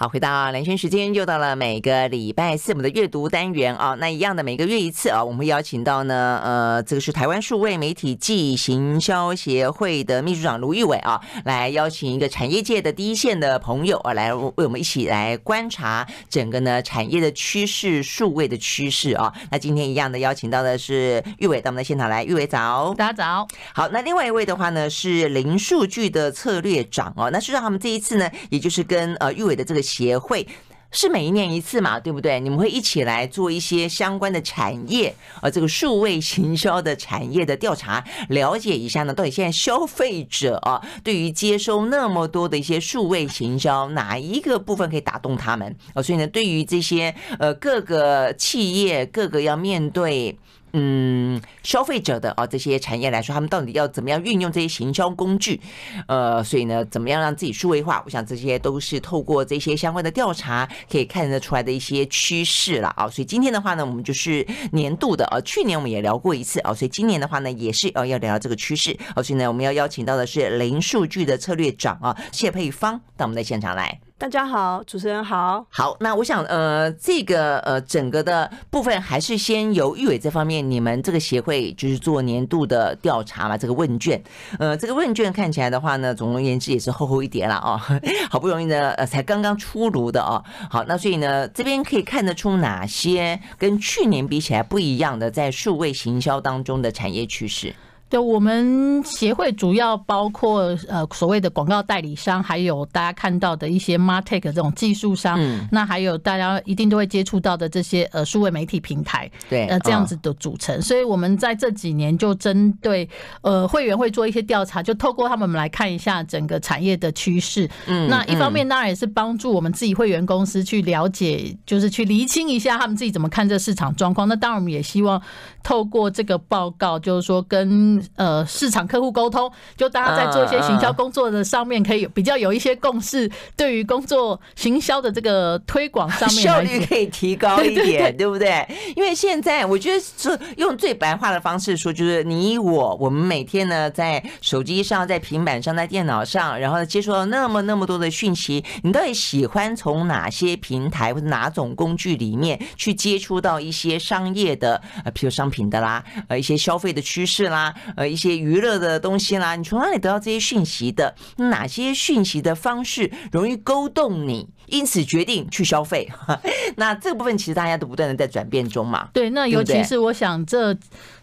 好，回到兰萱时间，又到了每个礼拜四我们的阅读单元啊。那一样的每个月一次啊，我们会邀请到呢，呃，这个是台湾数位媒体暨行销协会的秘书长卢玉伟啊，来邀请一个产业界的第一线的朋友啊，来为我们一起来观察整个呢产业的趋势、数位的趋势啊。那今天一样的邀请到的是玉伟到我们的现场来，玉伟早，大家早。好，那另外一位的话呢是零数据的策略长哦，那实际上他们这一次呢，也就是跟呃玉伟的这个。协会是每一年一次嘛，对不对？你们会一起来做一些相关的产业，呃，这个数位行销的产业的调查，了解一下呢，到底现在消费者啊，对于接收那么多的一些数位行销，哪一个部分可以打动他们？呃，所以呢，对于这些呃各个企业，各个要面对。嗯，消费者的啊这些产业来说，他们到底要怎么样运用这些行销工具？呃，所以呢，怎么样让自己数位化？我想这些都是透过这些相关的调查可以看得出来的一些趋势了啊。所以今天的话呢，我们就是年度的啊，去年我们也聊过一次啊，所以今年的话呢，也是啊要聊聊这个趋势。所以呢，我们要邀请到的是零数据的策略长啊，谢佩芳到我们的现场来。大家好，主持人好。好，那我想，呃，这个呃，整个的部分还是先由玉伟这方面，你们这个协会就是做年度的调查嘛，这个问卷，呃，这个问卷看起来的话呢，总而言之也是厚厚一叠了哦，好不容易呢，呃，才刚刚出炉的哦。好，那所以呢，这边可以看得出哪些跟去年比起来不一样的，在数位行销当中的产业趋势。对，我们协会主要包括呃所谓的广告代理商，还有大家看到的一些 MarTech 这种技术商，嗯，那还有大家一定都会接触到的这些呃数位媒体平台，对，呃这样子的组成。所以我们在这几年就针对呃会员会做一些调查，就透过他们来看一下整个产业的趋势。嗯，那一方面当然也是帮助我们自己会员公司去了解，就是去厘清一下他们自己怎么看这市场状况。那当然我们也希望透过这个报告，就是说跟呃，市场客户沟通，就大家在做一些行销工作的上面，可以比较有一些共识。对于工作行销的这个推广上面，效率可以提高一点，对不对？因为现在我觉得是用最白话的方式说，就是你我，我们每天呢在手机上、在平板上、在电脑上，然后接触到那么那么多的讯息，你到底喜欢从哪些平台或者哪种工具里面去接触到一些商业的呃，譬如商品的啦，呃，一些消费的趋势啦，呃，一些。娱乐的东西啦，你从哪里得到这些讯息的？哪些讯息的方式容易勾动你，因此决定去消费？那这个部分其实大家都不断的在转变中嘛。对，那尤其是我想这。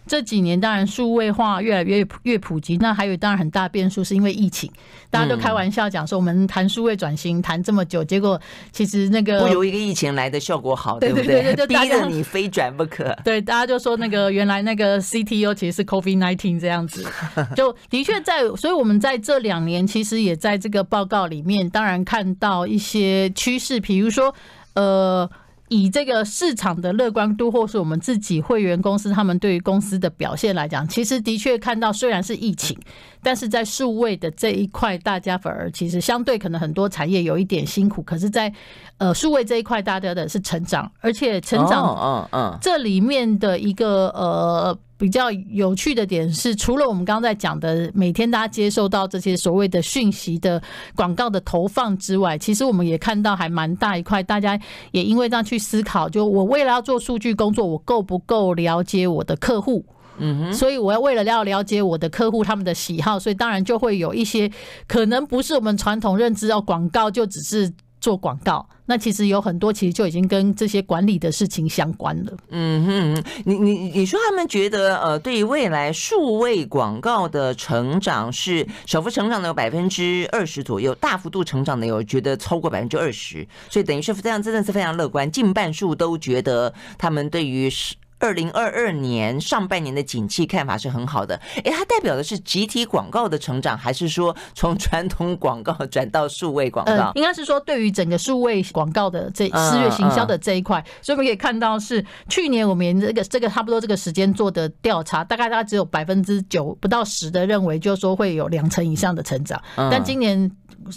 这几年当然数位化越来越越普及，那还有当然很大变数是因为疫情，大家都开玩笑讲说我们谈数位转型谈这么久，结果其实那个不如一个疫情来的效果好，对不对？逼着 你非转不可。对，大家就说那个原来那个 CTO 其实是 COVID nineteen 这样子，就的确在，所以我们在这两年其实也在这个报告里面，当然看到一些趋势，比如说呃。以这个市场的乐观度，或是我们自己会员公司他们对于公司的表现来讲，其实的确看到，虽然是疫情，但是在数位的这一块，大家反而其实相对可能很多产业有一点辛苦，可是，在呃数位这一块，大家的是成长，而且成长，嗯嗯，这里面的一个呃。比较有趣的点是，除了我们刚刚在讲的每天大家接受到这些所谓的讯息的广告的投放之外，其实我们也看到还蛮大一块，大家也因为这样去思考，就我为了要做数据工作，我够不够了解我的客户？嗯哼，所以我要为了要了解我的客户他们的喜好，所以当然就会有一些可能不是我们传统认知哦，广告就只是。做广告，那其实有很多，其实就已经跟这些管理的事情相关了。嗯哼，你你你说他们觉得呃，对于未来数位广告的成长是小幅成长的有百分之二十左右，大幅度成长的有觉得超过百分之二十，所以等于是这样，真的是非常乐观，近半数都觉得他们对于是。二零二二年上半年的景气看法是很好的，诶，它代表的是集体广告的成长，还是说从传统广告转到数位广告？呃，应该是说对于整个数位广告的这四月行销的这一块，所以我们可以看到是去年我们这个这个差不多这个时间做的调查，大概大概只有百分之九不到十的认为，就是说会有两成以上的成长，但今年。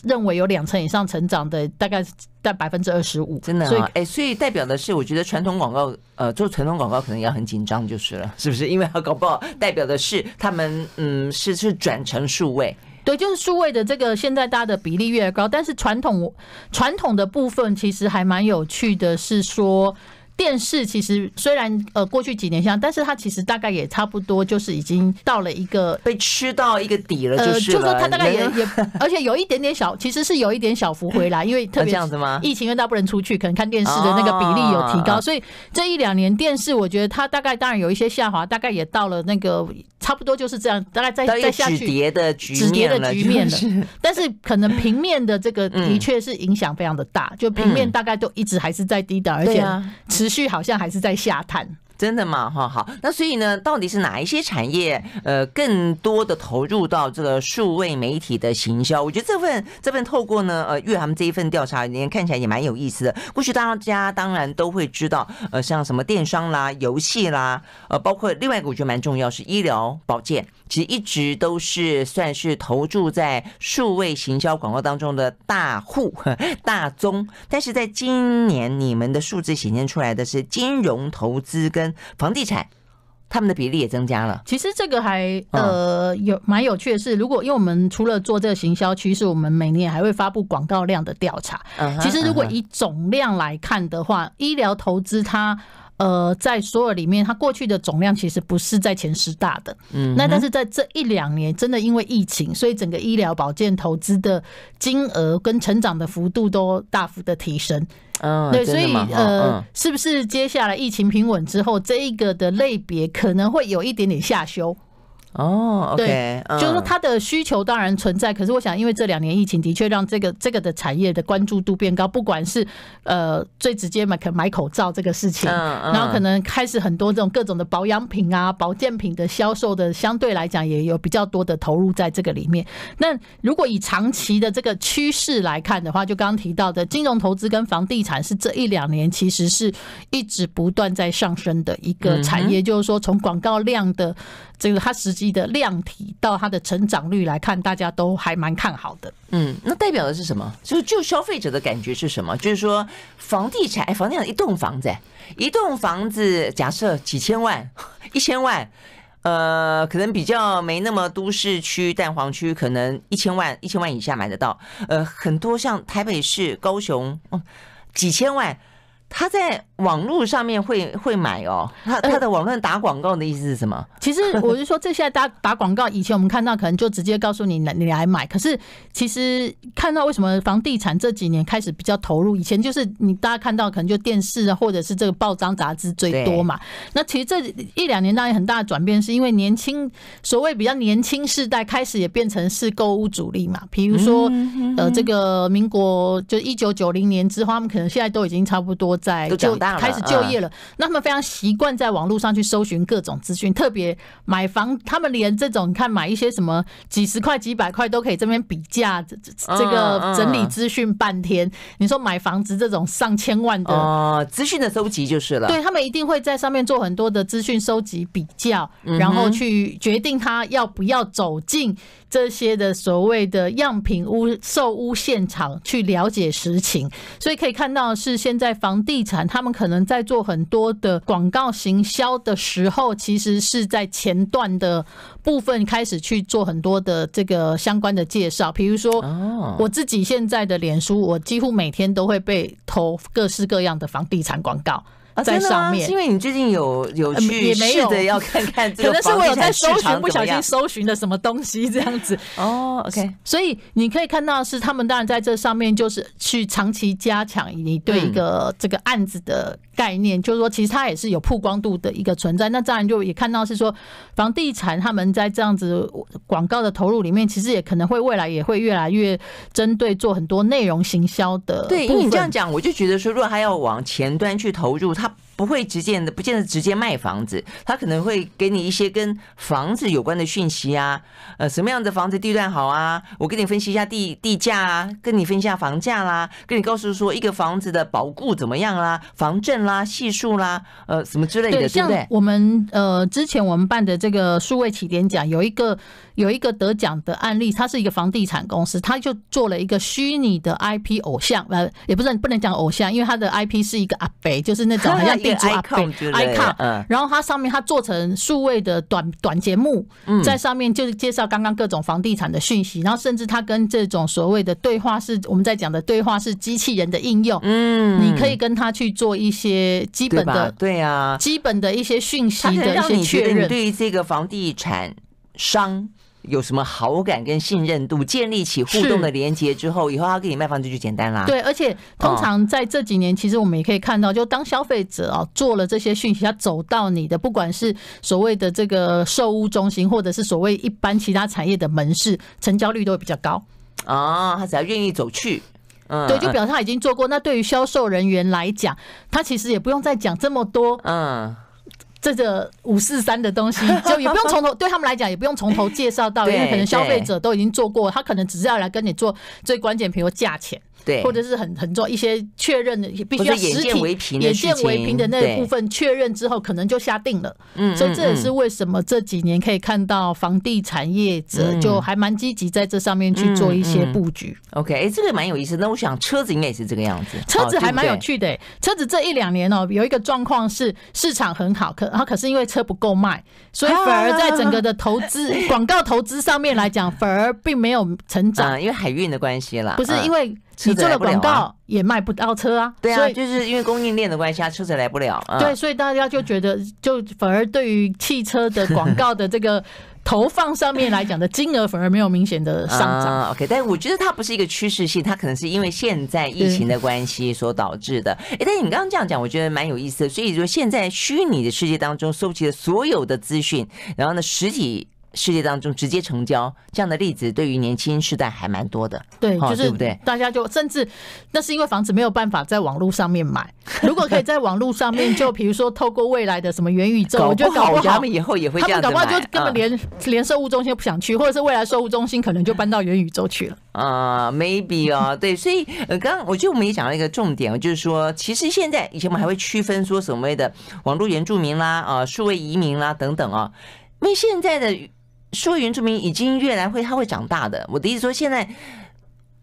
认为有两成以上成长的，大概在百分之二十五，真的啊，哎，所以代表的是，我觉得传统广告，呃，做传统广告可能也很紧张，就是了，是不是？因为它搞不好代表的是他们，嗯，是是转成数位。对，就是数位的这个现在大家的比例越来越高，但是传统传统的部分其实还蛮有趣的，是说。电视其实虽然呃过去几年像，但是它其实大概也差不多，就是已经到了一个被吃到一个底了，就是呃，就说它大概也也，而且有一点点小，其实是有一点小幅回来，因为特别 这样子吗？疫情因为大家不能出去，可能看电视的那个比例有提高，所以这一两年电视我觉得它大概当然有一些下滑，大概也到了那个差不多就是这样，大概再再下去止跌的局止跌的局面了。但是可能平面的这个 的确是影响非常的大，就平面大概都一直还是在低档，而且持。续好像还是在下探，真的吗？哈，好，那所以呢，到底是哪一些产业呃更多的投入到这个数位媒体的行销？我觉得这份这份透过呢呃，阅他们这一份调查，你看起来也蛮有意思的。过去大家当然都会知道，呃，像什么电商啦、游戏啦，呃，包括另外一个我觉得蛮重要是医疗保健。其实一直都是算是投注在数位行销广告当中的大户 大宗，但是在今年你们的数字显现出来的是金融投资跟房地产，他们的比例也增加了。其实这个还呃有蛮有趣的是，如果因为我们除了做这个行销趋势，我们每年还会发布广告量的调查。其实如果以总量来看的话，医疗投资它。呃，在所有里面，它过去的总量其实不是在前十大的。嗯，那但是在这一两年，真的因为疫情，所以整个医疗保健投资的金额跟成长的幅度都大幅的提升。嗯，对，所以呃，是不是接下来疫情平稳之后，这一个的类别可能会有一点点下修？哦，对，就是说它的需求当然存在，可是我想，因为这两年疫情的确让这个这个的产业的关注度变高，不管是呃最直接买可买口罩这个事情，然后可能开始很多这种各种的保养品啊、保健品的销售的，相对来讲也有比较多的投入在这个里面。那如果以长期的这个趋势来看的话，就刚刚提到的金融投资跟房地产是这一两年其实是一直不断在上升的一个产业，就是说从广告量的这个它实际。的量体到它的成长率来看，大家都还蛮看好的。嗯，那代表的是什么？就是就消费者的感觉是什么？就是说房地产，哎，房地产一栋房子，一栋房子，假设几千万、一千万，呃，可能比较没那么都市区、蛋黄区，可能一千万、一千万以下买得到。呃，很多像台北市、高雄，哦，几千万。他在网络上面会会买哦，他他的网络打广告的意思是什么？其实我是说，这现在打打广告，以前我们看到可能就直接告诉你来你来买，可是其实看到为什么房地产这几年开始比较投入？以前就是你大家看到可能就电视啊，或者是这个报章杂志最多嘛。那其实这一两年当然很大的转变，是因为年轻所谓比较年轻世代开始也变成是购物主力嘛。比如说呃，这个民国就一九九零年之后，他们可能现在都已经差不多。在就开始就业了，那他们非常习惯在网络上去搜寻各种资讯，特别买房，他们连这种看买一些什么几十块、几百块都可以这边比价，这个整理资讯半天。你说买房子这种上千万的哦，资讯的收集就是了。对，他们一定会在上面做很多的资讯收集比较，然后去决定他要不要走进这些的所谓的样品屋、售屋现场去了解实情。所以可以看到是现在房地地产，他们可能在做很多的广告行销的时候，其实是在前段的部分开始去做很多的这个相关的介绍。比如说，我自己现在的脸书，我几乎每天都会被投各式各样的房地产广告。在上面，是因为你最近有有去试着要看看这个，可能是我有在搜寻，不小心搜寻的什么东西这样子。哦，OK，所以你可以看到是他们当然在这上面就是去长期加强你对一个这个案子的概念，就是说其实它也是有曝光度的一个存在。那当然就也看到是说房地产他们在这样子广告的投入里面，其实也可能会未来也会越来越针对做很多内容行销的。对，因为你这样讲，我就觉得说，如果他要往前端去投入，他不会直接的，不见得直接卖房子，他可能会给你一些跟房子有关的讯息啊，呃，什么样的房子地段好啊？我跟你分析一下地地价啊，跟你分析一下房价啦，跟你告诉说一个房子的保固怎么样啦，房证啦，系数啦，呃，什么之类的，对，对不对？我们呃之前我们办的这个数位起点奖有一个有一个得奖的案例，它是一个房地产公司，他就做了一个虚拟的 IP 偶像，呃，也不是不能讲偶像，因为他的 IP 是一个阿北，就是那种。，好像 icon，嗯，然后它上面它做成数位的短短节目，在上面就是介绍刚刚各种房地产的讯息，然后甚至它跟这种所谓的对话式，我们在讲的对话式机器人的应用，嗯，你可以跟他去做一些基本的，对啊，基本的一些讯息的一些确认。对于这个房地产商有什么好感跟信任度？建立起互动的连接之后，以后他给你卖房子就简单啦。对，而且通常在这几年，其实我们也可以看到，就当消费者啊做了这些讯息，他走到你的不管是所谓的这个售屋中心，或者是所谓一般其他产业的门市，成交率都会比较高。哦，他只要愿意走去，嗯，对，就表示他已经做过。那对于销售人员来讲，他其实也不用再讲这么多，嗯。这个五四三的东西，就也不用从头对他们来讲，也不用从头介绍到，因为可能 消费者都已经做过，他可能只是要来跟你做最关键，比如价钱。对，或者是很很重要一些确认的，必须要实体眼见为凭的那个部分确认之后，可能就下定了。嗯，所以这也是为什么这几年可以看到房地产业者就还蛮积极在这上面去做一些布局。OK，哎，这个蛮有意思。那我想车子应该也是这个样子，车子还蛮有趣的。车子这一两年哦，有一个状况是市场很好，可然后可是因为车不够卖，所以反而在整个的投资广告投资上面来讲，反而并没有成长，因为海运的关系啦。不是因为。你做了广告也卖不到车啊，对啊，就是因为供应链的关系，车子来不了。对，所以大家就觉得，就反而对于汽车的广告的这个 投放上面来讲的金额，反而没有明显的上涨。OK，但我觉得它不是一个趋势性，它可能是因为现在疫情的关系所导致的。哎，但是你刚刚这样讲，我觉得蛮有意思的。所以说，现在虚拟的世界当中收集了所有的资讯，然后呢，实体。世界当中直接成交这样的例子，对于年轻世代还蛮多的。对，就是对不对？大家就甚至那是因为房子没有办法在网络上面买，如果可以在网络上面，就比如说透过未来的什么元宇宙，我觉得搞不好他们以后也会这样。他们搞不好就根本连连售物中心都不想去，或者是未来售物中心可能就搬到元宇宙去了。啊，maybe 哦，对，所以呃，刚刚我觉得我们也讲了一个重点，就是说，其实现在以前我们还会区分说所谓的网络原住民啦，啊，数位移民啦等等啊，因为现在的。数位原住民已经越来会，他会长大的。我的意思说，现在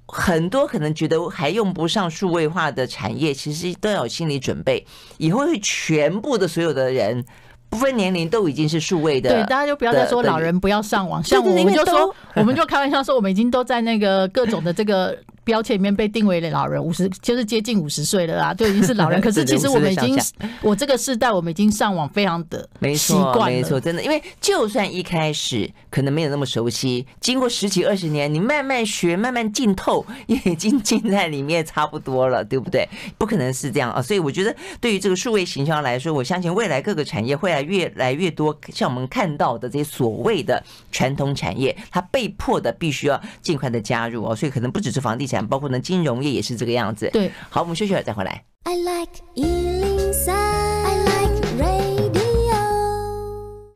很多可能觉得还用不上数位化的产业，其实都要有心理准备，以后会全部的所有的人，不分年龄都已经是数位的。对，大家就不要再说老人不要上网，像我们就说，我们就开玩笑说，我们已经都在那个各种的这个。标签里面被定为了老人，五十就是接近五十岁了啦，就已经是老人。可是其实我们已经，我这个世代我们已经上网非常的习惯了，没错，真的。因为就算一开始可能没有那么熟悉，经过十几二十年，你慢慢学，慢慢浸透，也已经浸在里面差不多了，对不对？不可能是这样啊。所以我觉得，对于这个数位行销来说，我相信未来各个产业会来越来越多，像我们看到的这些所谓的传统产业，它被迫的必须要尽快的加入哦。所以可能不只是房地产。包括呢，金融业也是这个样子。对，好，我们休息会儿再回来。I like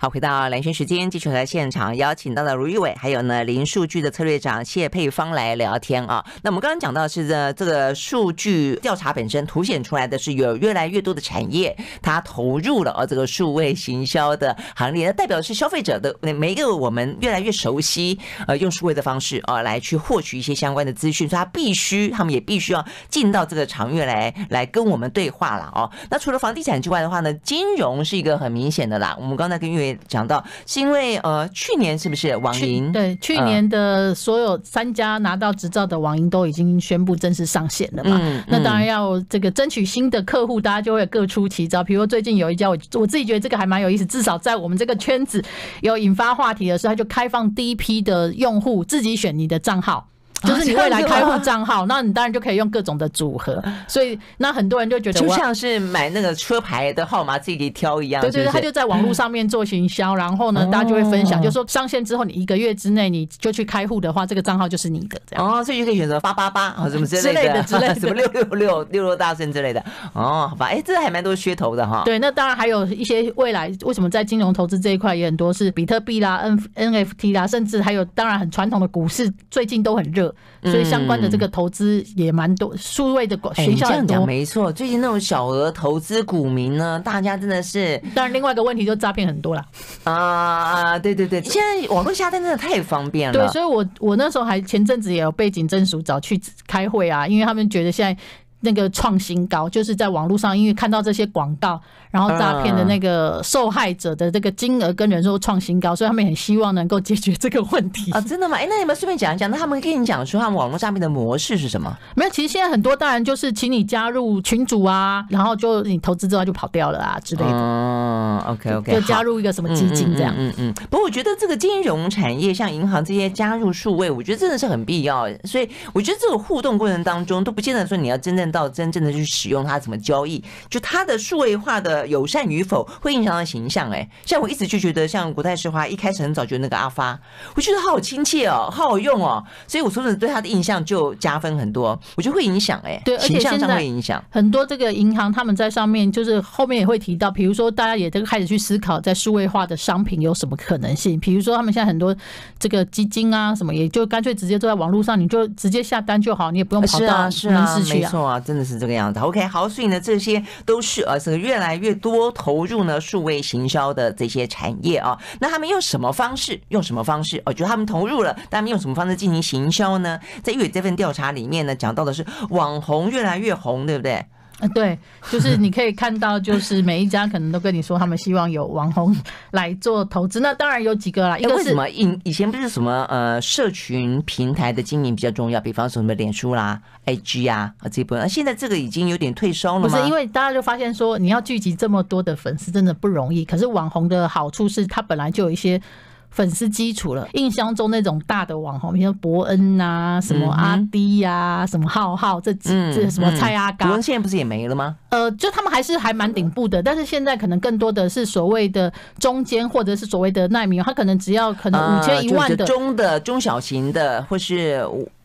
好，回到蓝轩时间，继续来现场邀请到了卢玉伟，还有呢零数据的策略长谢佩芳来聊天啊。那我们刚刚讲到是这这个数据调查本身凸显出来的是有越来越多的产业，它投入了啊这个数位行销的行列，那代表的是消费者的每一个我们越来越熟悉呃用数位的方式啊来去获取一些相关的资讯，所以他必须他们也必须要进到这个场域来来跟我们对话了哦。那除了房地产之外的话呢，金融是一个很明显的啦。我们刚才跟玉伟。讲到是因为呃，去年是不是网银？对，去年的所有三家拿到执照的网银都已经宣布正式上线了嘛？嗯嗯、那当然要这个争取新的客户，大家就会各出奇招。比如说最近有一家，我我自己觉得这个还蛮有意思，至少在我们这个圈子有引发话题的时候，他就开放第一批的用户自己选你的账号。就是你未来开户账号，那你当然就可以用各种的组合，所以那很多人就觉得就像是买那个车牌的号码自己挑一样。对对对，他就在网络上面做行销，然后呢，大家就会分享，就说上线之后，你一个月之内你就去开户的话，这个账号就是你的这样。哦，所以就可以选择八八八啊什么 之类的 之类的，什么六六六六六大顺之类的。哦，好吧，哎，这还蛮多噱头的哈。对，那当然还有一些未来为什么在金融投资这一块也很多是比特币啦、N NFT 啦，甚至还有当然很传统的股市最近都很热，所以相关。的这个投资也蛮多，数位的学校很多。这样讲没错，最近那种小额投资股民呢，大家真的是。当然，另外一个问题就诈骗很多了。啊，对对对，现在网络下单真的太方便了。对，所以我我那时候还前阵子也有被警政署找去开会啊，因为他们觉得现在。那个创新高，就是在网络上，因为看到这些广告，然后诈骗的那个受害者的这个金额跟人数创新高，所以他们很希望能够解决这个问题啊！真的吗？哎，那你们顺便讲一讲，那他们跟你讲说他们网络诈骗的模式是什么？没有，其实现在很多当然就是请你加入群组啊，然后就你投资之后就跑掉了啊之类的。嗯，OK OK，就加入一个什么基金这样。嗯嗯。不过我觉得这个金融产业像银行这些加入数位，我觉得真的是很必要。所以我觉得这个互动过程当中都不见得说你要真正到真正的去使用它怎么交易，就它的数位化的友善与否会影响到形象。哎，像我一直就觉得像国泰世华一开始很早就那个阿发，我觉得好亲切哦，好好用哦，所以我说真的对他的印象就加分很多。我觉得会影响哎，对，形象上会影响很多。这个银行他们在上面就是后面也会提到，比如说大家也都开始去思考在数位化的商品有什么可能性，比如说他们现在很多这个基金啊什么，也就干脆直接坐在网络上，你就直接下单就好，你也不用跑到门市去啊。真的是这个样子。OK，好，所以呢，这些都是呃，这个越来越多投入呢数位行销的这些产业啊。那他们用什么方式？用什么方式？哦觉得他们投入了，他们用什么方式进行行销呢？在玉伟这份调查里面呢，讲到的是网红越来越红，对不对？啊，对，就是你可以看到，就是每一家可能都跟你说，他们希望有网红来做投资。那当然有几个啦，一个是什么？以以前不是什么呃，社群平台的经营比较重要，比方说什么脸书啦、IG 啊啊这部分。那现在这个已经有点退烧了吗？不是，因为大家就发现说，你要聚集这么多的粉丝真的不容易。可是网红的好处是，他本来就有一些。粉丝基础了，印象中那种大的网红，比如伯恩呐、啊，什么阿迪呀、啊，什么浩浩，这几这什么蔡阿嘎，伯恩现在不是也没了吗？呃，就他们还是还蛮顶部的，但是现在可能更多的是所谓的中间，或者是所谓的奈米，他可能只要可能五千一万的中的中小型的，或是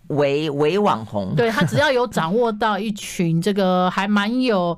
微微网红，对，他只要有掌握到一群这个还蛮有。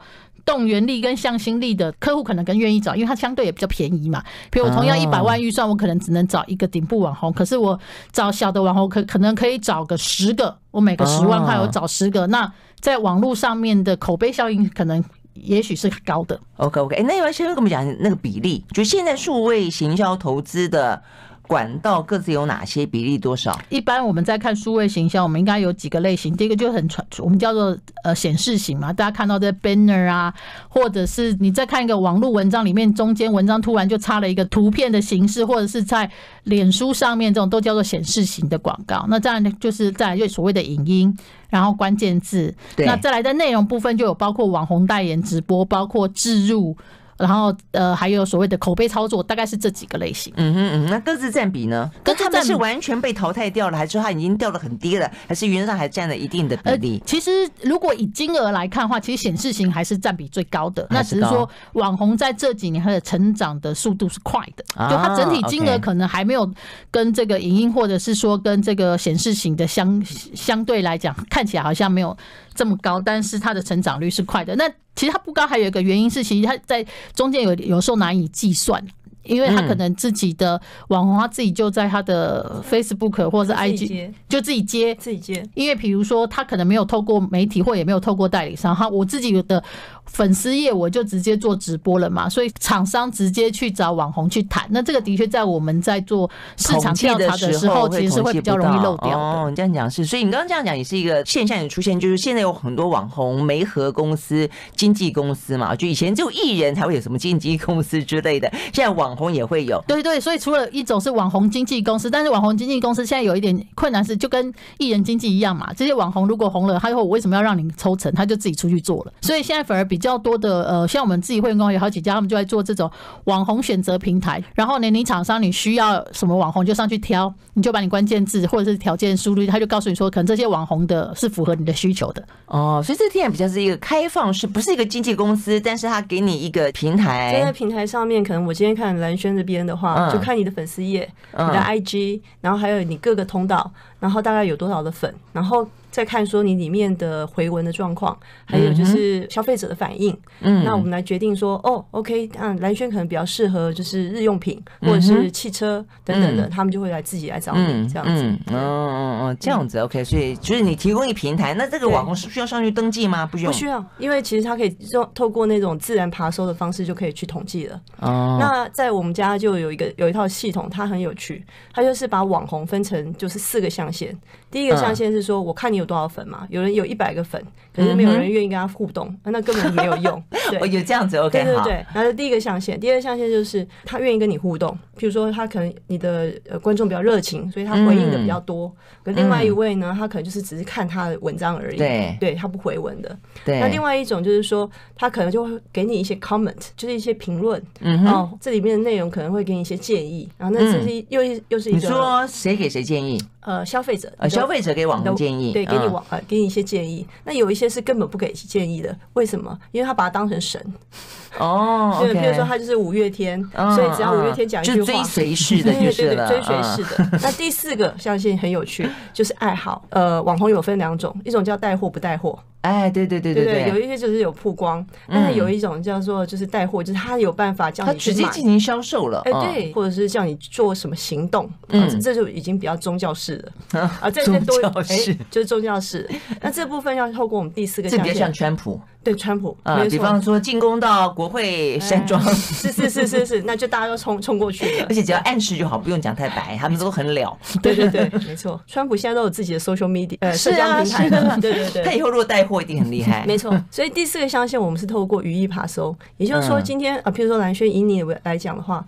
动员力跟向心力的客户可能更愿意找，因为它相对也比较便宜嘛。比如我同样一百万预算，我可能只能找一个顶部网红，可是我找小的网红可可能可以找个十个，我每个十万块我找十个，那在网络上面的口碑效应可能也许是高的。OK OK，那要不要先跟我们讲那个比例？就现在数位行销投资的。管道各自有哪些比例多少？一般我们在看数位形象，我们应该有几个类型。第一个就很传，我们叫做呃显示型嘛，大家看到的 banner 啊，或者是你在看一个网络文章里面，中间文章突然就插了一个图片的形式，或者是在脸书上面这种都叫做显示型的广告。那这样就是再来就所谓的影音，然后关键字，那再来的内容部分就有包括网红代言直播，包括置入。然后呃，还有所谓的口碑操作，大概是这几个类型。嗯哼嗯，那各自占比呢？各自占是完全被淘汰掉了，还是它已经掉得很低了？还是原则上还占了一定的比例？呃，其实如果以金额来看的话，其实显示型还是占比最高的。那只是说网红在这几年它的成长的速度是快的，就它整体金额可能还没有跟这个影音或者是说跟这个显示型的相相对来讲，看起来好像没有。这么高，但是它的成长率是快的。那其实它不高，还有一个原因是，其实它在中间有有时候难以计算。因为他可能自己的网红，他自己就在他的 Facebook 或者是 IG 就自己接自己接。因为比如说他可能没有透过媒体或也没有透过代理商，哈，我自己的粉丝页我就直接做直播了嘛，所以厂商直接去找网红去谈。那这个的确在我们在做市场调查的时候，其实是会比较容易漏掉的。哦，你这样讲是，所以你刚刚这样讲也是一个现象也出现，就是现在有很多网红媒合公司、经纪公司嘛，就以前只有艺人才会有什么经纪公司之类的，现在网红也会有，对 对，所以除了一种是网红经纪公司，但是网红经纪公司现在有一点困难，是就跟艺人经纪一样嘛。这些网红如果红了，他以后我为什么要让你抽成？他就自己出去做了。所以现在反而比较多的呃，像我们自己会员公司有好几家，他们就在做这种网红选择平台。然后呢，你厂商你需要什么网红就上去挑，你就把你关键字或者是条件输入，他就告诉你说，可能这些网红的是符合你的需求的。哦，所以这个点比较是一个开放式，不是一个经纪公司，但是他给你一个平台，在那平台上面，可能我今天看蓝轩这边的话，就看你的粉丝页、你的 IG，然后还有你各个通道，然后大概有多少的粉，然后。再看说你里面的回文的状况，还有就是消费者的反应，嗯，那我们来决定说，哦，OK，嗯，蓝轩可能比较适合就是日用品或者是汽车等等的，他们就会来自己来找你这样子，嗯嗯嗯嗯，这样子 OK，所以就是你提供一平台，那这个网红是需要上去登记吗？不需要，不需要，因为其实他可以用透过那种自然爬搜的方式就可以去统计了。哦，那在我们家就有一个有一套系统，它很有趣，它就是把网红分成就是四个象限，第一个象限是说我看你有多少粉嘛？有人有一百个粉，可可是没有人愿意跟他互动，那根本没有用。对，有这样子 OK 对对对。然后第一个象限，第二个象限就是他愿意跟你互动，譬如说他可能你的呃观众比较热情，所以他回应的比较多。可另外一位呢，他可能就是只是看他的文章而已，对，对他不回文的。对。那另外一种就是说，他可能就会给你一些 comment，就是一些评论，嗯，哦，这里面的内容可能会给你一些建议，然后那这是又又是一个，你说谁给谁建议？呃，消费者，呃，消费者给网红建议，对，给你网呃，给你一些建议。那有一些是根本不给建议的，为什么？因为他把它当成神。哦，对，比如说他就是五月天，所以只要五月天讲一句话，追随式的，对对对，追随式的。那第四个相信很有趣，就是爱好。呃，网红有分两种，一种叫带货不带货。哎，对对对对对，有一些就是有曝光，但是有一种叫做就是带货，就是他有办法叫你直接进行销售了，哎，对，或者是叫你做什么行动，嗯，这就已经比较宗教式了。啊，这些都哎，就是宗教式。那这部分要透过我们第四个这比较像川普。对川普啊，比方说进攻到国会山庄，是是是是是，那就大家都冲冲过去了，而且只要暗示就好，不用讲太白，他们都很了。对 对对，没错，川普现在都有自己的 social media，呃，社交平台。的，对对对，他以后如果带货一定很厉害。没错，所以第四个象限我们是透过语义爬搜，也就是说今天啊，譬如说蓝轩以你来讲的话，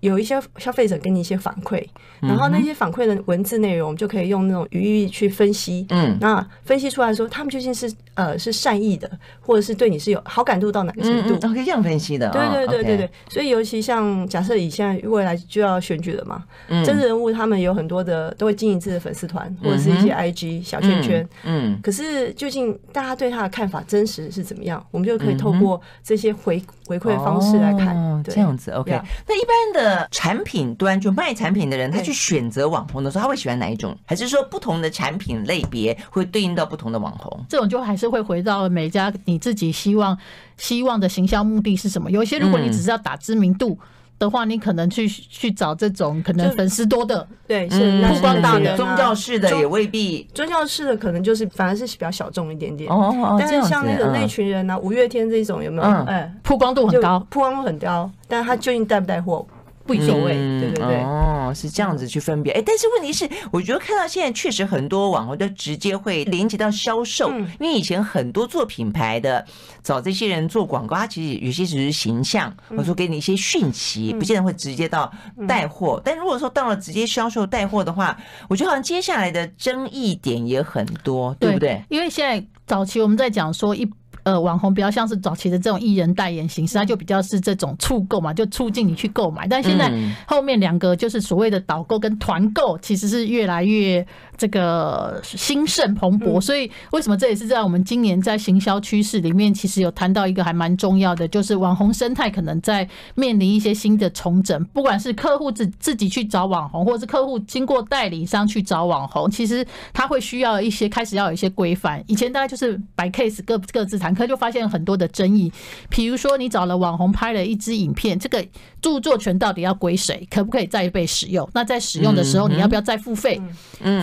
有一些消费者给你一些反馈，然后那些反馈的文字内容，我们就可以用那种语义去分析，嗯，那分析出来说他们究竟是呃是善意的，或者是对你是有。好感度到哪个程度？可以这样分析的。对对对对对，所以尤其像假设以现在未来就要选举了嘛，政治人物他们有很多的都会经营自己的粉丝团或者是一些 IG 小圈圈。嗯。可是究竟大家对他的看法真实是怎么样？我们就可以透过这些回回馈方式来看。这样子 OK。那一般的产品端就卖产品的人，他去选择网红的时候，他会喜欢哪一种？还是说不同的产品类别会对应到不同的网红？这种就还是会回到每家你自己希望。希望的行销目的是什么？有一些，如果你只是要打知名度的话，你可能去去找这种可能粉丝多的，对，是曝光大的。宗教式的也未必，宗教式的可能就是反而是比较小众一点点。哦，但是像那个那群人呢，五月天这种有没有？哎，曝光度很高，曝光度很高，但是他究竟带不带货？不所谓，对对对，哦，是这样子去分别。哎，但是问题是，我觉得看到现在确实很多网红都直接会连接到销售，因为以前很多做品牌的找这些人做广告，他其实有些只是形象，或者说给你一些讯息，不见得会直接到带货。但如果说到了直接销售带货的话，我觉得好像接下来的争议点也很多，对不对？因为现在早期我们在讲说一。呃，网红比较像是早期的这种艺人代言形式，它就比较是这种促购嘛，就促进你去购买。但现在后面两个就是所谓的导购跟团购，其实是越来越这个兴盛蓬勃。所以为什么这也是在我们今年在行销趋势里面，其实有谈到一个还蛮重要的，就是网红生态可能在面临一些新的重整。不管是客户自自己去找网红，或者是客户经过代理商去找网红，其实他会需要一些开始要有一些规范。以前大概就是摆 case 各各自谈。可就发现很多的争议，比如说你找了网红拍了一支影片，这个著作权到底要归谁？可不可以再被使用？那在使用的时候，你要不要再付费？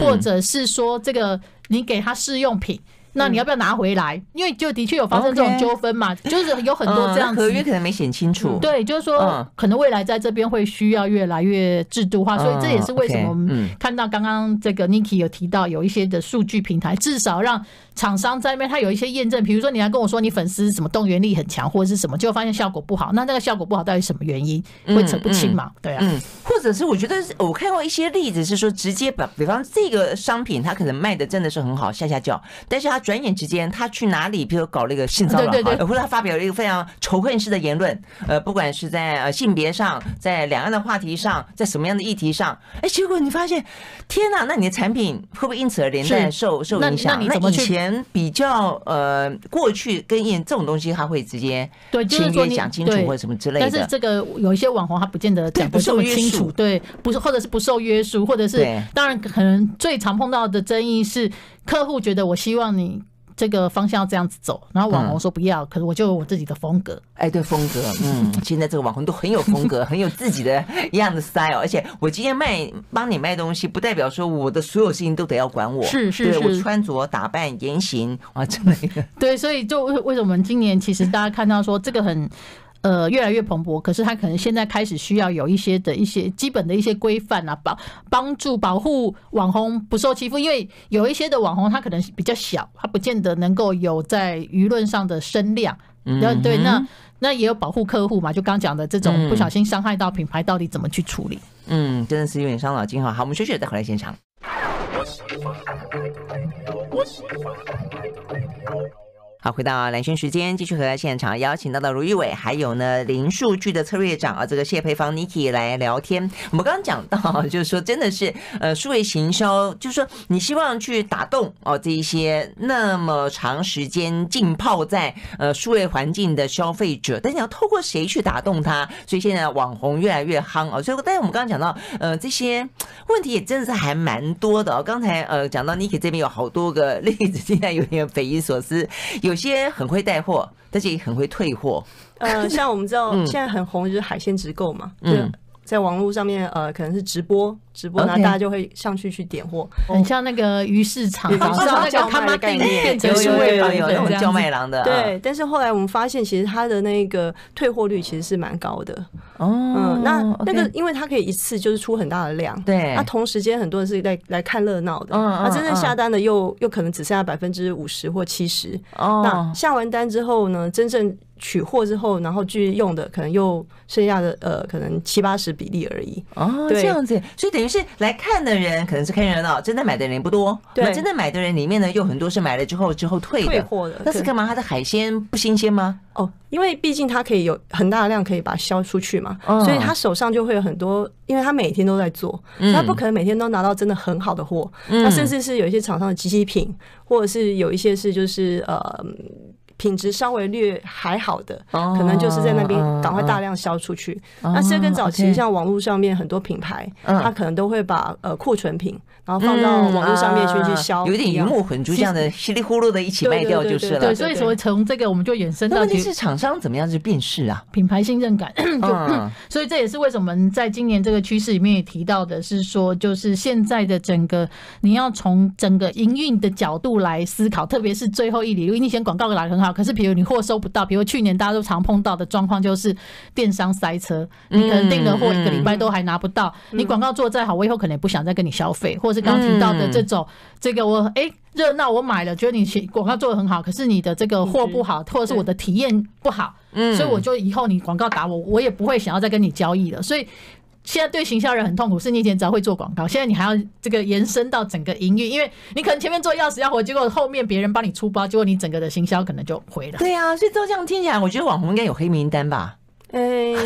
或者是说，这个你给他试用品？那你要不要拿回来？因为就的确有发生这种纠纷嘛，就是有很多这样子合约可能没写清楚。对，就是说可能未来在这边会需要越来越制度化，所以这也是为什么我们看到刚刚这个 Niki 有提到有一些的数据平台，至少让厂商在那边他有一些验证。比如说你来跟我说你粉丝什么动员力很强或者是什么，结果发现效果不好，那那个效果不好到底什么原因会扯不清嘛？对啊，嗯或者是我觉得我看过一些例子是说直接把，比方这个商品它可能卖的真的是很好，下下叫，但是他。转眼之间，他去哪里？比如搞了一个性骚扰，或者他发表了一个非常仇恨式的言论，呃，不管是在呃性别上，在两岸的话题上，在什么样的议题上，哎，结果你发现，天哪，那你的产品会不会因此而连带受受影响？那以前比较呃过去跟印这种东西，他会直接对就是说讲清楚或者什么之类的。但是这个有一些网红他不见得讲不这么清楚，对，不是或者是不受约束，或者是当然可能最常碰到的争议是。客户觉得我希望你这个方向要这样子走，然后网红说不要，可是我就有我自己的风格。哎，对，风格，嗯，现在这个网红都很有风格，很有自己的一样的 style。而且我今天卖帮你卖东西，不代表说我的所有事情都得要管我。是是是，我穿着打扮言行啊，真的。对，所以就为什么今年其实大家看到说这个很。呃越来越蓬勃，可是它可能现在开始需要有一些的一些基本的一些规范啊，帮帮助保护网红不受欺负，因为有一些的网红他可能比较小，他不见得能够有在舆论上的声量。嗯，对，那那也有保护客户嘛，就刚讲的这种不小心伤害到品牌，到底怎么去处理？嗯，真的是有点伤脑筋哈。好，我们休息再回来现场。好，回到蓝轩时间，继续和现场邀请到的卢玉伟，还有呢零数据的策略长啊，这个谢培芳 Niki 来聊天。我们刚刚讲到，就是说真的是呃，数位行销，就是说你希望去打动哦这一些那么长时间浸泡在呃数位环境的消费者，但你要透过谁去打动他？所以现在网红越来越夯哦。所以，但是我们刚刚讲到呃这些 问题也真的是还蛮多的哦。刚才呃讲到 Niki 这边有好多个例子，现在有点匪夷所思。有些很会带货，但是也很会退货。呃，像我们知道现在很红就是海鲜直购嘛，嗯，在网络上面呃，可能是直播直播，然后大家就会上去去点货，很像那个鱼市场，早上那个他妈概念。变成数位有有那种叫卖郎的。对，但是后来我们发现，其实它的那个退货率其实是蛮高的。哦，嗯，那那个因为它可以一次就是出很大的量，对，那同时间很多人是来来看热闹的，那真正下单的又又可能只剩下百分之五十或七十。哦，那下完单之后呢，真正取货之后，然后去用的可能又剩下的呃，可能七八十比例而已。哦，这样子，所以等于是来看的人可能是看热闹，真的买的人不多。对，真的买的人里面呢，又很多是买了之后之后退退货的。那是干嘛？他的海鲜不新鲜吗？哦，因为毕竟他可以有很大的量可以把它销出去嘛，所以他手上就会有很多，因为他每天都在做，他不可能每天都拿到真的很好的货。他甚至是有一些厂商的机器品，或者是有一些是就是呃。品质稍微略还好的，可能就是在那边赶快大量销出去。那这跟早期像网络上面很多品牌，它可能都会把呃库存品，然后放到网络上面去去销，有点鱼目混珠这样的稀里糊涂的一起卖掉就是了。对，所以所以从这个我们就衍生到，问题是厂商怎么样去辨识啊？品牌信任感，就所以这也是为什么在今年这个趋势里面也提到的是说，就是现在的整个你要从整个营运的角度来思考，特别是最后一里路，你以前广告打的很好。可是，比如你货收不到，比如去年大家都常碰到的状况，就是电商塞车，你可能订的货一个礼拜都还拿不到。你广告做再好，我以后可能也不想再跟你消费，或者是刚提到的这种，这个我哎热闹我买了，觉得你广告做的很好，可是你的这个货不好，或者是我的体验不好，嗯所以我就以后你广告打我，我也不会想要再跟你交易了。所以。现在对行销人很痛苦，是你以前只要会做广告，现在你还要这个延伸到整个营运，因为你可能前面做要死要活，结果后面别人帮你出包，结果你整个的行销可能就毁了。对啊，所以照这样听起来，我觉得网红应该有黑名单吧。哎，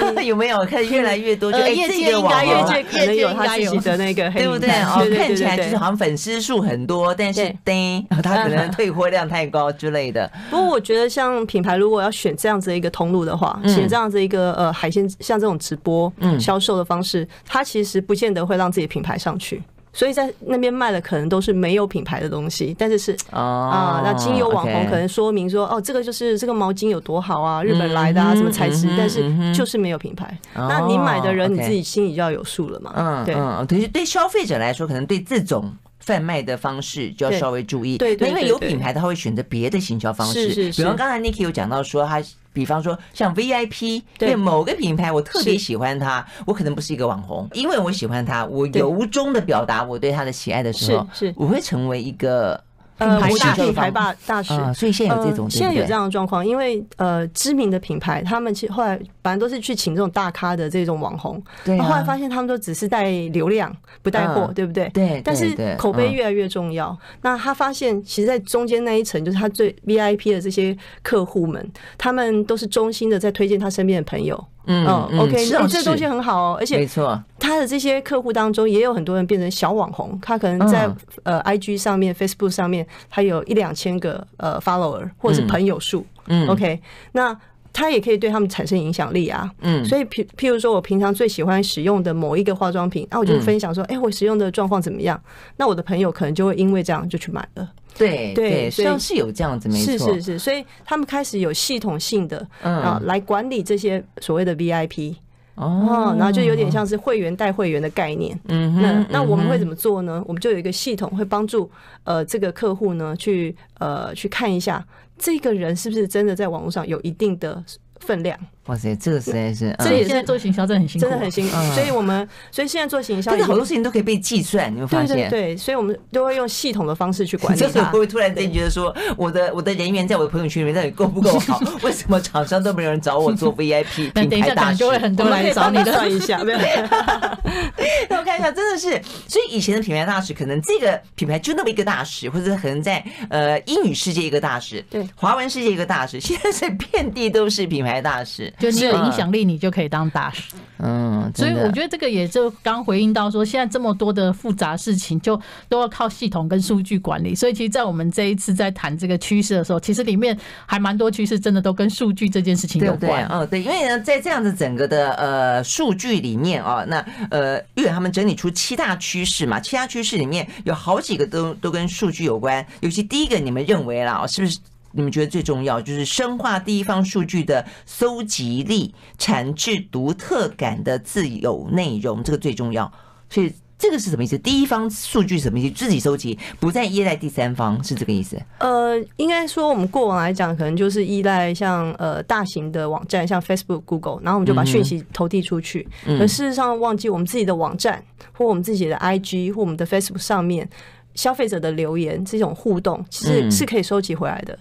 有没有看越来越多？就哎，这个网红可能有他自己的那个，对不对？哦，看起来就是好像粉丝数很多，但是对，他可能 退货量太高之类的。不过我觉得，像品牌如果要选这样子一个通路的话，选这样子一个呃海鲜像这种直播销售的方式，它其实不见得会让自己品牌上去。所以在那边卖的可能都是没有品牌的东西，但是是啊，那经由网红可能说明说，哦，这个就是这个毛巾有多好啊，日本来的啊，什么材质，但是就是没有品牌。那你买的人你自己心里就要有数了嘛。嗯，对，对，对，消费者来说，可能对这种贩卖的方式就要稍微注意。对，对，因为有品牌他会选择别的行销方式。是是是。比如刚才 Niki 有讲到说他。比方说，像 VIP，对。某个品牌，我特别喜欢它，我可能不是一个网红，因为我喜欢它，我由衷的表达我对它的喜爱的时候，是。我会成为一个。呃，品牌大大使，所以现在有这种，现在有这样的状况，因为呃，知名的品牌，他们其实后来反正都是去请这种大咖的这种网红，对，后来发现他们都只是带流量，不带货，对不对？对。但是口碑越来越重要。那他发现，其实，在中间那一层，就是他最 VIP 的这些客户们，他们都是衷心的在推荐他身边的朋友。嗯，OK，那这东西很好哦，而且没错，他的这些客户当中也有很多人变成小网红，他可能在呃 IG 上面、Facebook 上面，他有一两千个呃 follower 或者是朋友数，嗯，OK，那他也可以对他们产生影响力啊，嗯，所以譬譬如说我平常最喜欢使用的某一个化妆品，那我就分享说，哎，我使用的状况怎么样？那我的朋友可能就会因为这样就去买了。对对，实际上是有这样子，没错，是是是，所以他们开始有系统性的啊来管理这些所谓的 VIP 哦，然后就有点像是会员带会员的概念。嗯，那那我们会怎么做呢？我们就有一个系统会帮助呃这个客户呢去呃去看一下这个人是不是真的在网络上有一定的分量。哇塞，这个实在是，这也是做行销真的很辛苦，真的很辛苦。所以我们所以现在做行销，但是好多事情都可以被计算，你会发现，对对对，所以我们都会用系统的方式去管理它。会不会突然间觉得说，我的我的人员在我的朋友圈里面到底够不够好？为什么厂商都没有人找我做 VIP 品牌大使？就会很多人来找你的算一下，对。那我看一下，真的是，所以以前的品牌大使，可能这个品牌就那么一个大使，或者可能在呃英语世界一个大使，对，华文世界一个大使，现在是遍地都是品牌大使，就你有影响力，你就可以当大使。嗯，所以我觉得这个也就刚回应到说，现在这么多的复杂事情，就都要靠系统跟数据管理。所以其实，在我们这一次在谈这个趋势的时候，其实里面还蛮多趋势，真的都跟数据这件事情有关。哦，对，因为呢，在这样子整个的呃数据里面啊，那呃，玉远他们整理出七大趋势嘛，七大趋势里面有好几个都都跟数据有关。尤其第一个，你们认为啦，是不是？你们觉得最重要就是深化第一方数据的搜集力，产制独特感的自有内容，这个最重要。所以这个是什么意思？第一方数据是什么意思？自己搜集，不再依赖第三方，是这个意思？呃，应该说我们过往来讲，可能就是依赖像呃大型的网站，像 Facebook、Google，然后我们就把讯息投递出去。可事实上，忘记我们自己的网站或我们自己的 IG 或我们的 Facebook 上面消费者的留言这种互动，其实是可以收集回来的。嗯，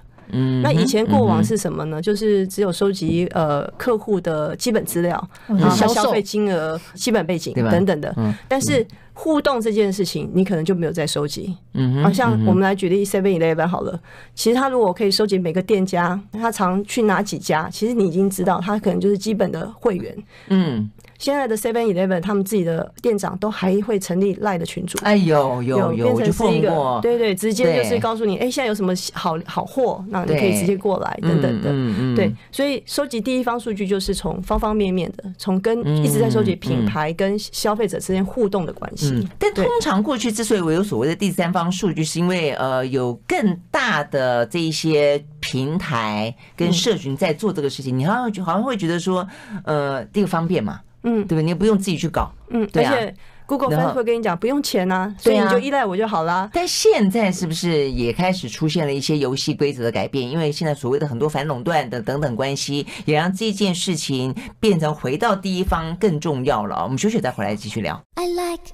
那以前过往是什么呢？就是只有收集呃客户的基本资料，然后消费金额、基本背景等等的。但是互动这件事情，你可能就没有再收集。嗯，好像我们来举例 Seven Eleven 好了，其实他如果可以收集每个店家，他常去哪几家，其实你已经知道，他可能就是基本的会员。嗯。现在的 Seven Eleven 他们自己的店长都还会成立赖的群组，哎有有有，变成是一个对对，直接就是告诉你，哎，现在有什么好好货，那你可以直接过来等等的，对，所以收集第一方数据就是从方方面面的，从跟一直在收集品牌跟消费者之间互动的关系。但通常过去之所以我有所谓的第三方数据，是因为呃有更大的这一些平台跟社群在做这个事情，你好像好像会觉得说，呃，这个方便嘛。嗯，对吧？你也不用自己去搞。嗯，对啊。而且 Google、Facebook 会跟你讲不用钱啊，所以你就依赖我就好了。但现在是不是也开始出现了一些游戏规则的改变？因为现在所谓的很多反垄断的等等关系，也让这件事情变成回到第一方更重要了。我们休息再回来继续聊。I like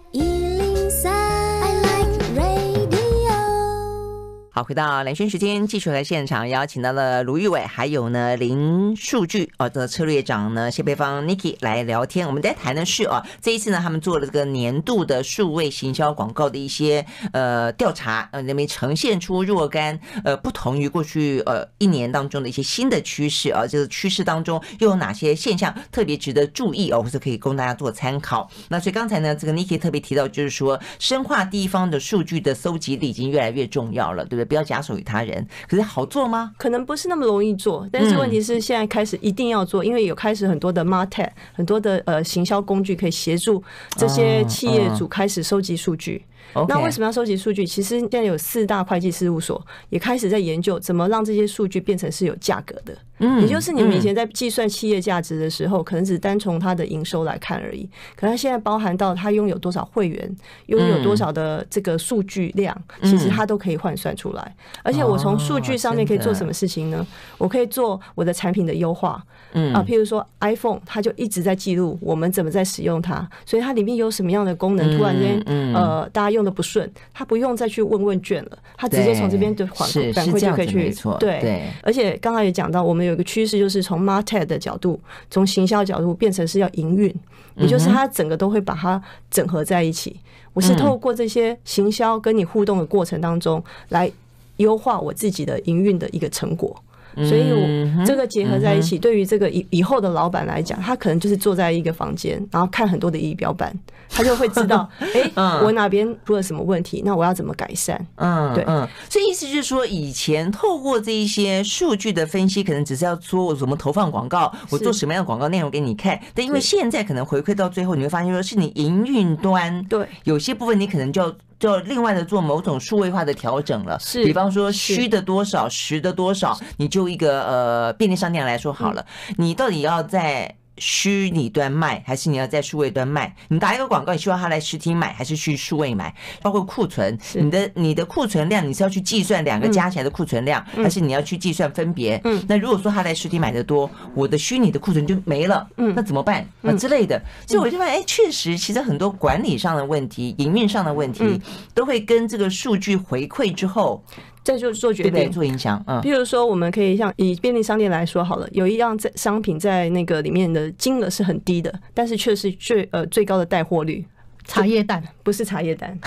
好，回到蓝轩时间，继续来现场邀请到了卢玉伟，还有呢林数据哦的策略长呢谢佩芳 Niki 来聊天。我们在谈的是哦，这一次呢他们做了这个年度的数位行销广告的一些呃调查，呃那边呈现出若干呃不同于过去呃一年当中的一些新的趋势啊，这个趋势当中又有哪些现象特别值得注意哦，或者可以供大家做参考。那所以刚才呢这个 Niki 特别提到，就是说深化地方的数据的搜集力已经越来越重要了，对不对？不要假手于他人，可是好做吗？可能不是那么容易做，但是问题是现在开始一定要做，因为有开始很多的 Martech，很多的呃行销工具可以协助这些企业主开始收集数据。那为什么要收集数据？其实现在有四大会计事务所也开始在研究怎么让这些数据变成是有价格的。嗯，也就是你们以前在计算企业价值的时候，可能只单从它的营收来看而已。可它现在包含到它拥有多少会员，拥有多少的这个数据量，其实它都可以换算出来。而且我从数据上面可以做什么事情呢？我可以做我的产品的优化。嗯啊，譬如说 iPhone，它就一直在记录我们怎么在使用它，所以它里面有什么样的功能，突然间呃大家用的不顺，他不用再去问问卷了，他直接从这边的反反馈就可以去。对，而且刚刚也讲到我们。有一个趋势，就是从 Martech 的角度，从行销角度变成是要营运，也就是他整个都会把它整合在一起。我是透过这些行销跟你互动的过程当中，来优化我自己的营运的一个成果。所以，我这个结合在一起，对于这个以以后的老板来讲，他可能就是坐在一个房间，然后看很多的仪表板，他就会知道，哎，我哪边出了什么问题，那我要怎么改善？嗯，对，嗯，所以意思就是说，以前透过这一些数据的分析，可能只是要说我怎么投放广告，我做什么样的广告内容给你看，但因为现在可能回馈到最后，你会发现说是你营运端，对，有些部分你可能就要。就另外的做某种数位化的调整了，是，比方说虚的多少，实的多少，你就一个呃便利商店来说好了，你到底要在虚拟端卖，还是你要在数位端卖？你打一个广告，你希望他来实体买，还是去数位买？包括库存，你的你的库存量，你是要去计算两个加起来的库存量，还是你要去计算分别？嗯，那如果说他来实体买的多，我的虚拟的库存就没了，嗯，那怎么办啊之类的？所以我就发现，哎，确实，其实很多管理上的问题、营运上的问题，都会跟这个数据回馈之后。再就做决定，对，做影响。嗯，比如说，我们可以像以便利商店来说好了，有一样在商品在那个里面的金额是很低的，但是却是最呃最高的带货率。茶叶蛋。不是茶叶蛋，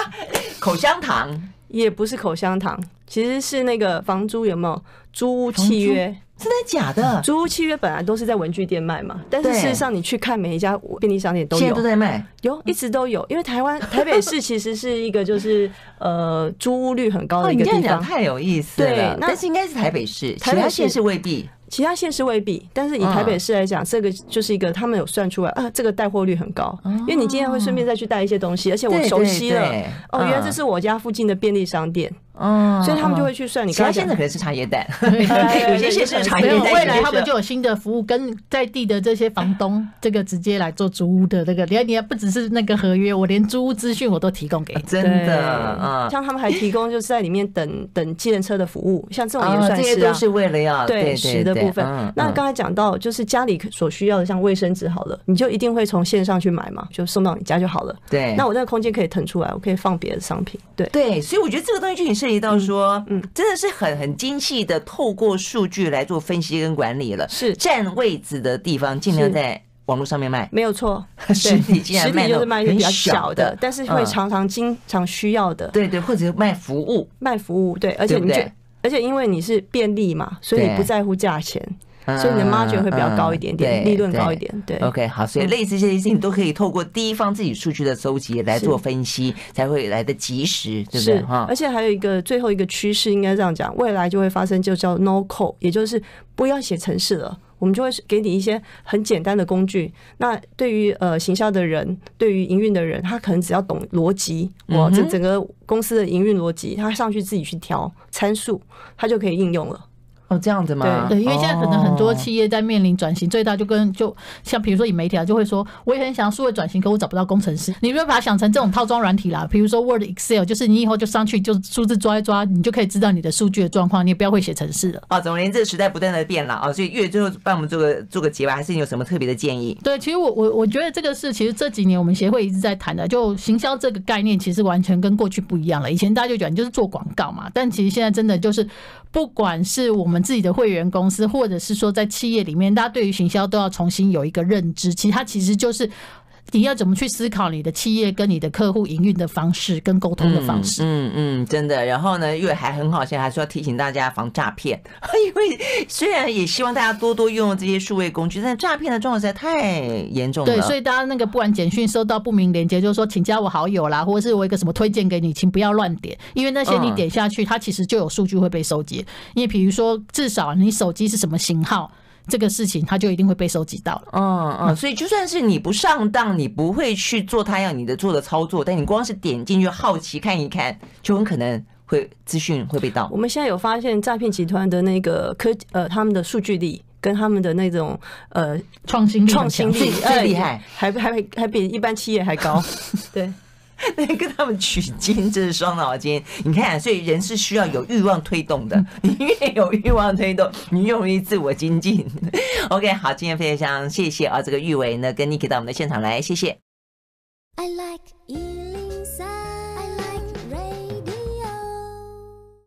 口香糖也不是口香糖，其实是那个房租有没有租屋契约？真的假的？租屋契约本来都是在文具店卖嘛，但是事实上你去看每一家便利商店都有，都在卖，有一直都有。因为台湾台北市其实是一个就是呃租屋率很高的一个地方，太有意思了。对，但是应该是台北市，其他县市未必，其他县市未必。但是以台北市来讲，这个就是一个他们有算出来啊，这个带货率很高，因为你今天会顺便再去带一些东西，而且我熟悉了哦，原来这是我家附近的便利商店。嗯，所以他们就会去算你。其他现在可能是茶叶蛋，有些县市茶叶蛋。未来他们就有新的服务，跟在地的这些房东，这个直接来做租屋的这个。你看，你还不只是那个合约，我连租屋资讯我都提供给你。真的，嗯，像他们还提供就是在里面等 等计程车的服务，像这种也算是啊。这些都是为了要对食的部分。那刚才讲到就是家里所需要的，像卫生纸好了，你就一定会从线上去买嘛，就送到你家就好了。对，那我那个空间可以腾出来，我可以放别的商品。对对，所以我觉得这个东西就很涉及到说，嗯，真的是很很精细的透过数据来做分析跟管理了。是占位置的地方，尽量在网络上面卖，没有错。实体实体就是卖一些比较小的，但是会常常经常需要的。对对，或者卖服务，卖服务，对，而且你就而且因为你是便利嘛，所以你不在乎价钱。所以你的 margin 会比较高一点点，利润高一点。对，OK，好，所以类似这些事情都可以透过第一方自己数据的收集来做分析，才会来得及时，对不对？哈，而且还有一个最后一个趋势，应该这样讲，未来就会发生，就叫 no code，也就是不要写程式了，我们就会给你一些很简单的工具。那对于呃行销的人，对于营运的人，他可能只要懂逻辑，我这整个公司的营运逻辑，他上去自己去调参数，他就可以应用了。哦，这样子吗？对，因为现在可能很多企业在面临转型，最大就跟就像比如说以媒体啊，就会说我也很想要数位转型，可我找不到工程师。你不要把它想成这种套装软体啦，比如说 Word、Excel，就是你以后就上去就数字抓一抓，你就可以知道你的数据的状况，你也不要会写程式了。啊，总而言之，时代不断的变了啊，所以月最后帮我们做个做个结吧，还是你有什么特别的建议？对，其实我我我觉得这个是其实这几年我们协会一直在谈的，就行销这个概念其实完全跟过去不一样了。以前大家就觉得你就是做广告嘛，但其实现在真的就是。不管是我们自己的会员公司，或者是说在企业里面，大家对于行销都要重新有一个认知。其实它其实就是。你要怎么去思考你的企业跟你的客户营运的方式跟沟通的方式？嗯嗯，真的。然后呢，因为还很好，现在还说要提醒大家防诈骗。因为虽然也希望大家多多用这些数位工具，但诈骗的状况实在太严重了。对，所以大家那个不管简讯收到不明连接，就是说请加我好友啦，或者是我一个什么推荐给你，请不要乱点，因为那些你点下去，它其实就有数据会被收集。因为比如说，至少你手机是什么型号。这个事情他就一定会被收集到了。嗯嗯，所以就算是你不上当，你不会去做他要你的做的操作，但你光是点进去好奇看一看，就很可能会资讯会被盗。我们现在有发现诈骗集团的那个科呃，他们的数据力跟他们的那种呃创新力创新力最厉害，还还还比一般企业还高。对。那跟他们取经，这是双脑筋。你看，所以人是需要有欲望推动的。你越有欲望推动，你越容易自我精进。OK，好，今天非常谢谢啊，这个玉伟呢跟 Niki 到我们的现场来，谢谢。I like